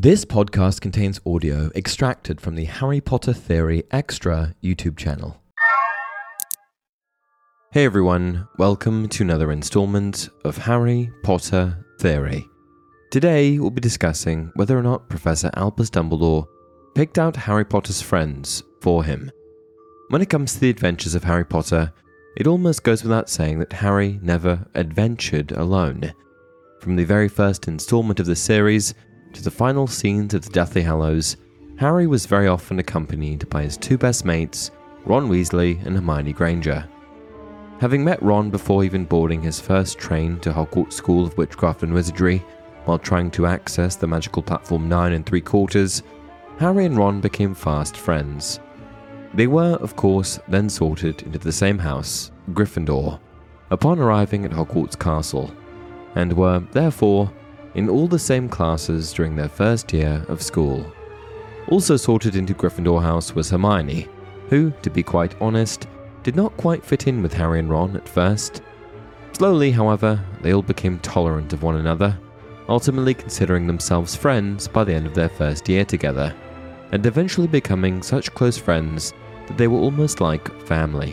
This podcast contains audio extracted from the Harry Potter Theory Extra YouTube channel. Hey everyone, welcome to another installment of Harry Potter Theory. Today we'll be discussing whether or not Professor Albus Dumbledore picked out Harry Potter's friends for him. When it comes to the adventures of Harry Potter, it almost goes without saying that Harry never adventured alone. From the very first installment of the series, to the final scenes of the Deathly Hallows, Harry was very often accompanied by his two best mates, Ron Weasley and Hermione Granger. Having met Ron before even boarding his first train to Hogwarts School of Witchcraft and Wizardry, while trying to access the magical platform 9 and 3 quarters, Harry and Ron became fast friends. They were, of course, then sorted into the same house, Gryffindor, upon arriving at Hogwarts Castle, and were, therefore, in all the same classes during their first year of school. Also sorted into Gryffindor House was Hermione, who, to be quite honest, did not quite fit in with Harry and Ron at first. Slowly, however, they all became tolerant of one another, ultimately considering themselves friends by the end of their first year together, and eventually becoming such close friends that they were almost like family.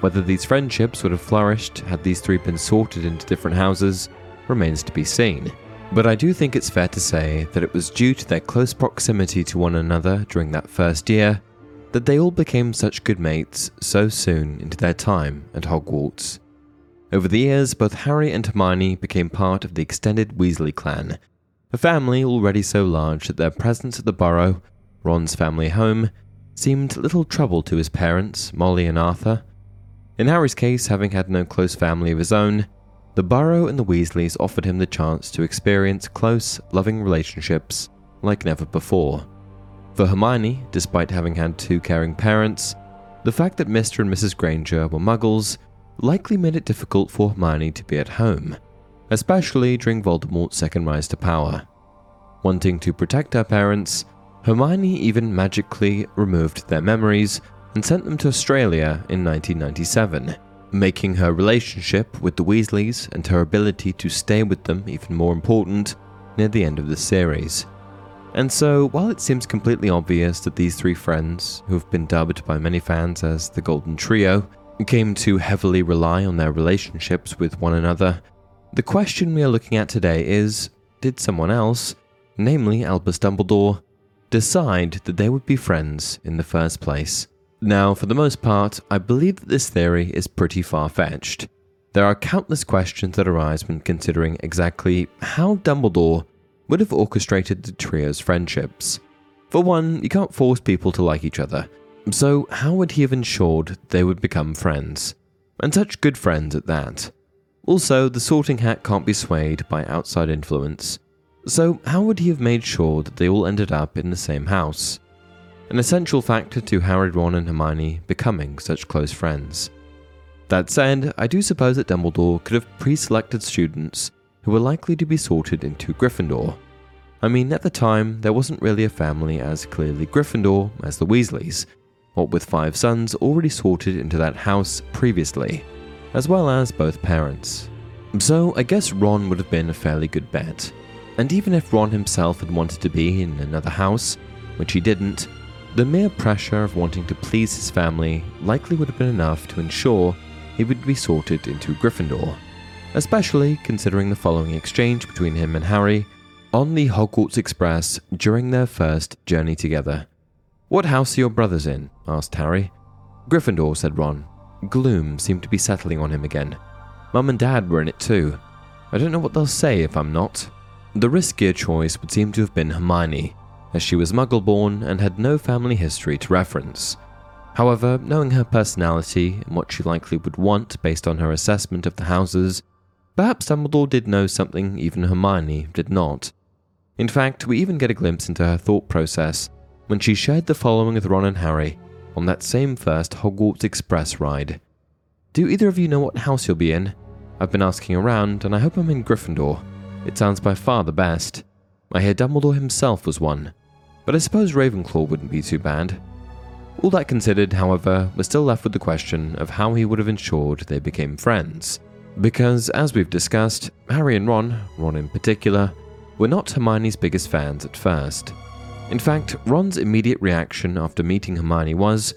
Whether these friendships would have flourished had these three been sorted into different houses remains to be seen. But I do think it's fair to say that it was due to their close proximity to one another during that first year that they all became such good mates so soon into their time at Hogwarts. Over the years, both Harry and Hermione became part of the extended Weasley clan, a family already so large that their presence at the Burrow, Ron's family home, seemed little trouble to his parents, Molly and Arthur. In Harry's case, having had no close family of his own, the Burrow and the Weasleys offered him the chance to experience close, loving relationships like never before. For Hermione, despite having had two caring parents, the fact that Mr. and Mrs. Granger were muggles likely made it difficult for Hermione to be at home, especially during Voldemort's second rise to power. Wanting to protect her parents, Hermione even magically removed their memories and sent them to Australia in 1997 making her relationship with the Weasleys and her ability to stay with them even more important near the end of the series. And so, while it seems completely obvious that these three friends, who have been dubbed by many fans as the Golden Trio, came to heavily rely on their relationships with one another, the question we are looking at today is did someone else, namely Albus Dumbledore, decide that they would be friends in the first place? Now, for the most part, I believe that this theory is pretty far fetched. There are countless questions that arise when considering exactly how Dumbledore would have orchestrated the trio's friendships. For one, you can't force people to like each other, so how would he have ensured they would become friends? And such good friends at that. Also, the sorting hat can't be swayed by outside influence, so how would he have made sure that they all ended up in the same house? An essential factor to Harry, Ron, and Hermione becoming such close friends. That said, I do suppose that Dumbledore could have pre selected students who were likely to be sorted into Gryffindor. I mean, at the time, there wasn't really a family as clearly Gryffindor as the Weasleys, what with five sons already sorted into that house previously, as well as both parents. So I guess Ron would have been a fairly good bet. And even if Ron himself had wanted to be in another house, which he didn't, the mere pressure of wanting to please his family likely would have been enough to ensure he would be sorted into Gryffindor, especially considering the following exchange between him and Harry on the Hogwarts Express during their first journey together. What house are your brothers in? asked Harry. Gryffindor, said Ron. Gloom seemed to be settling on him again. Mum and Dad were in it too. I don't know what they'll say if I'm not. The riskier choice would seem to have been Hermione, as she was muggle born and had no family history to reference. However, knowing her personality and what she likely would want based on her assessment of the houses, perhaps Dumbledore did know something even Hermione did not. In fact, we even get a glimpse into her thought process when she shared the following with Ron and Harry on that same first Hogwarts Express ride. Do either of you know what house you'll be in? I've been asking around, and I hope I'm in Gryffindor. It sounds by far the best. I hear Dumbledore himself was one but I suppose Ravenclaw wouldn't be too bad. All that considered, however, we're still left with the question of how he would have ensured they became friends. Because, as we've discussed, Harry and Ron, Ron in particular, were not Hermione's biggest fans at first. In fact, Ron's immediate reaction after meeting Hermione was,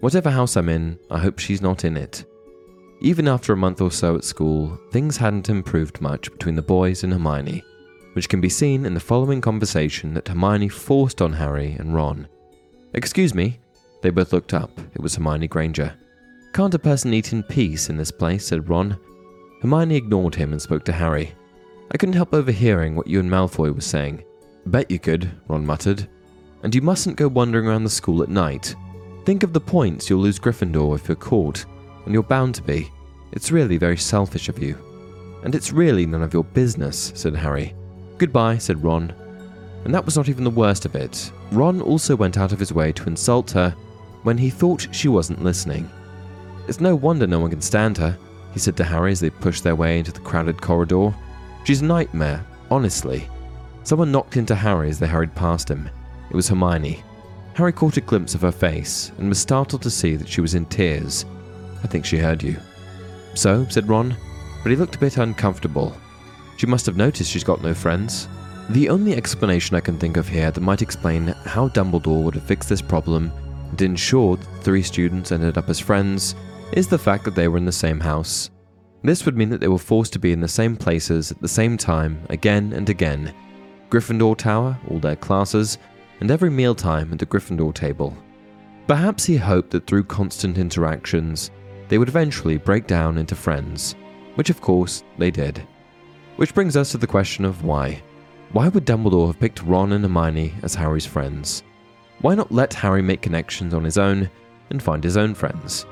Whatever house I'm in, I hope she's not in it. Even after a month or so at school, things hadn't improved much between the boys and Hermione, which can be seen in the following conversation that Hermione forced on Harry and Ron. Excuse me. They both looked up. It was Hermione Granger. Can't a person eat in peace in this place? said Ron. Hermione ignored him and spoke to Harry. I couldn't help overhearing what you and Malfoy were saying. Bet you could, Ron muttered. And you mustn't go wandering around the school at night. Think of the points you'll lose Gryffindor if you're caught, and you're bound to be. It's really very selfish of you. And it's really none of your business, said Harry. Goodbye, said Ron. And that was not even the worst of it. Ron also went out of his way to insult her when he thought she wasn't listening. It's no wonder no one can stand her, he said to Harry as they pushed their way into the crowded corridor. She's a nightmare, honestly. Someone knocked into Harry as they hurried past him. It was Hermione. Harry caught a glimpse of her face and was startled to see that she was in tears. I think she heard you. So, said Ron, but he looked a bit uncomfortable. She must have noticed she's got no friends. The only explanation I can think of here that might explain how Dumbledore would have fixed this problem and ensured that the three students ended up as friends is the fact that they were in the same house. This would mean that they were forced to be in the same places at the same time again and again Gryffindor Tower, all their classes, and every mealtime at the Gryffindor table. Perhaps he hoped that through constant interactions, they would eventually break down into friends, which of course they did. Which brings us to the question of why. Why would Dumbledore have picked Ron and Hermione as Harry's friends? Why not let Harry make connections on his own and find his own friends?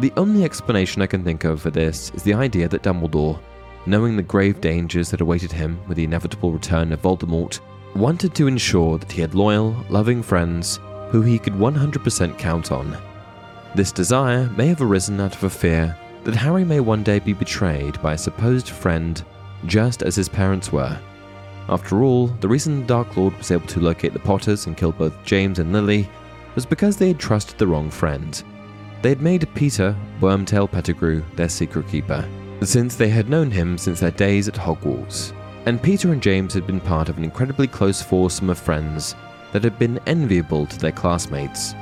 The only explanation I can think of for this is the idea that Dumbledore, knowing the grave dangers that awaited him with the inevitable return of Voldemort, wanted to ensure that he had loyal, loving friends who he could 100% count on. This desire may have arisen out of a fear that Harry may one day be betrayed by a supposed friend just as his parents were. After all, the reason the Dark Lord was able to locate the Potters and kill both James and Lily was because they had trusted the wrong friend. They had made Peter Wormtail Pettigrew their secret keeper, since they had known him since their days at Hogwarts. And Peter and James had been part of an incredibly close foursome of friends that had been enviable to their classmates.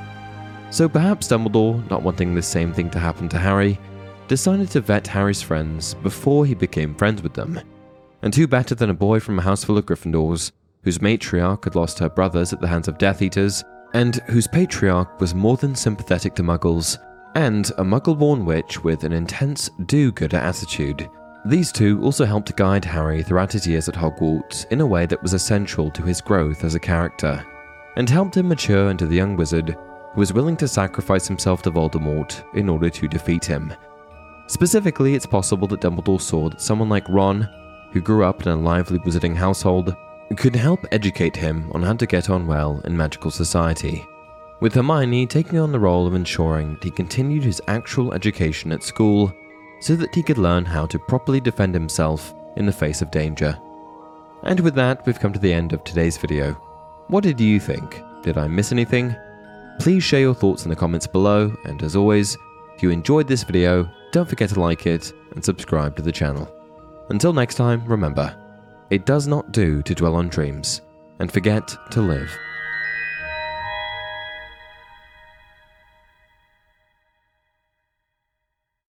So perhaps Dumbledore, not wanting the same thing to happen to Harry, decided to vet Harry's friends before he became friends with them. And who better than a boy from a house full of Gryffindors, whose matriarch had lost her brothers at the hands of Death Eaters, and whose patriarch was more than sympathetic to muggles, and a muggle born witch with an intense do gooder attitude. These two also helped guide Harry throughout his years at Hogwarts in a way that was essential to his growth as a character, and helped him mature into the young wizard who was willing to sacrifice himself to Voldemort in order to defeat him. Specifically, it's possible that Dumbledore saw that someone like Ron, who grew up in a lively wizarding household, could help educate him on how to get on well in magical society, with Hermione taking on the role of ensuring that he continued his actual education at school so that he could learn how to properly defend himself in the face of danger. And with that, we've come to the end of today's video. What did you think? Did I miss anything? Please share your thoughts in the comments below, and as always, if you enjoyed this video, don't forget to like it and subscribe to the channel. Until next time, remember, it does not do to dwell on dreams and forget to live.